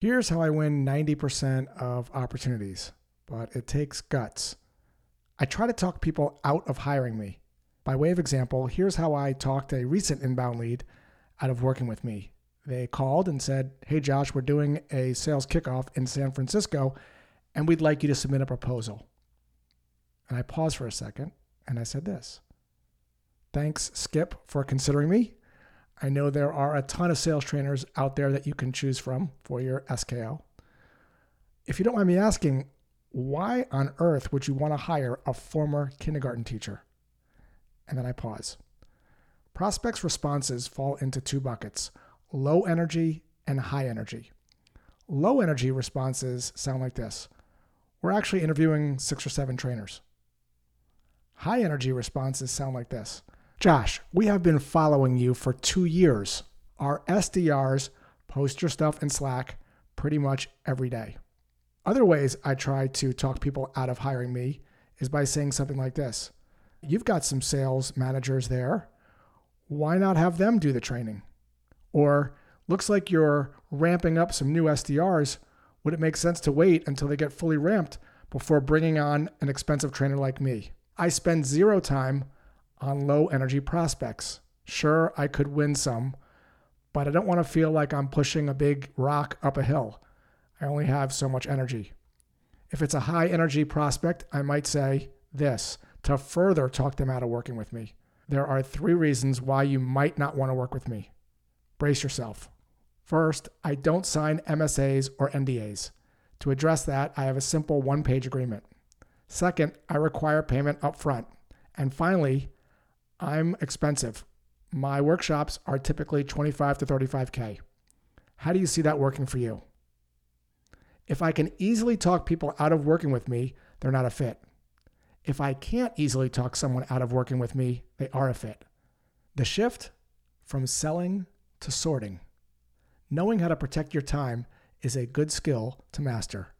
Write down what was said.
Here's how I win 90% of opportunities, but it takes guts. I try to talk people out of hiring me. By way of example, here's how I talked a recent inbound lead out of working with me. They called and said, Hey, Josh, we're doing a sales kickoff in San Francisco, and we'd like you to submit a proposal. And I paused for a second and I said this Thanks, Skip, for considering me. I know there are a ton of sales trainers out there that you can choose from for your SKO. If you don't mind me asking, why on earth would you want to hire a former kindergarten teacher? And then I pause. Prospects' responses fall into two buckets low energy and high energy. Low energy responses sound like this We're actually interviewing six or seven trainers. High energy responses sound like this Josh, we have been following you for two years. Our SDRs post your stuff in Slack pretty much every day. Other ways I try to talk people out of hiring me is by saying something like this You've got some sales managers there. Why not have them do the training? Or, looks like you're ramping up some new SDRs. Would it make sense to wait until they get fully ramped before bringing on an expensive trainer like me? I spend zero time on low energy prospects. Sure, I could win some, but I don't want to feel like I'm pushing a big rock up a hill. I only have so much energy. If it's a high energy prospect, I might say this to further talk them out of working with me. There are three reasons why you might not want to work with me. Brace yourself. First, I don't sign MSAs or NDAs. To address that, I have a simple one page agreement. Second, I require payment up front. And finally, I'm expensive. My workshops are typically 25 to 35K. How do you see that working for you? If I can easily talk people out of working with me, they're not a fit. If I can't easily talk someone out of working with me, they are a fit. The shift from selling to sorting. Knowing how to protect your time is a good skill to master.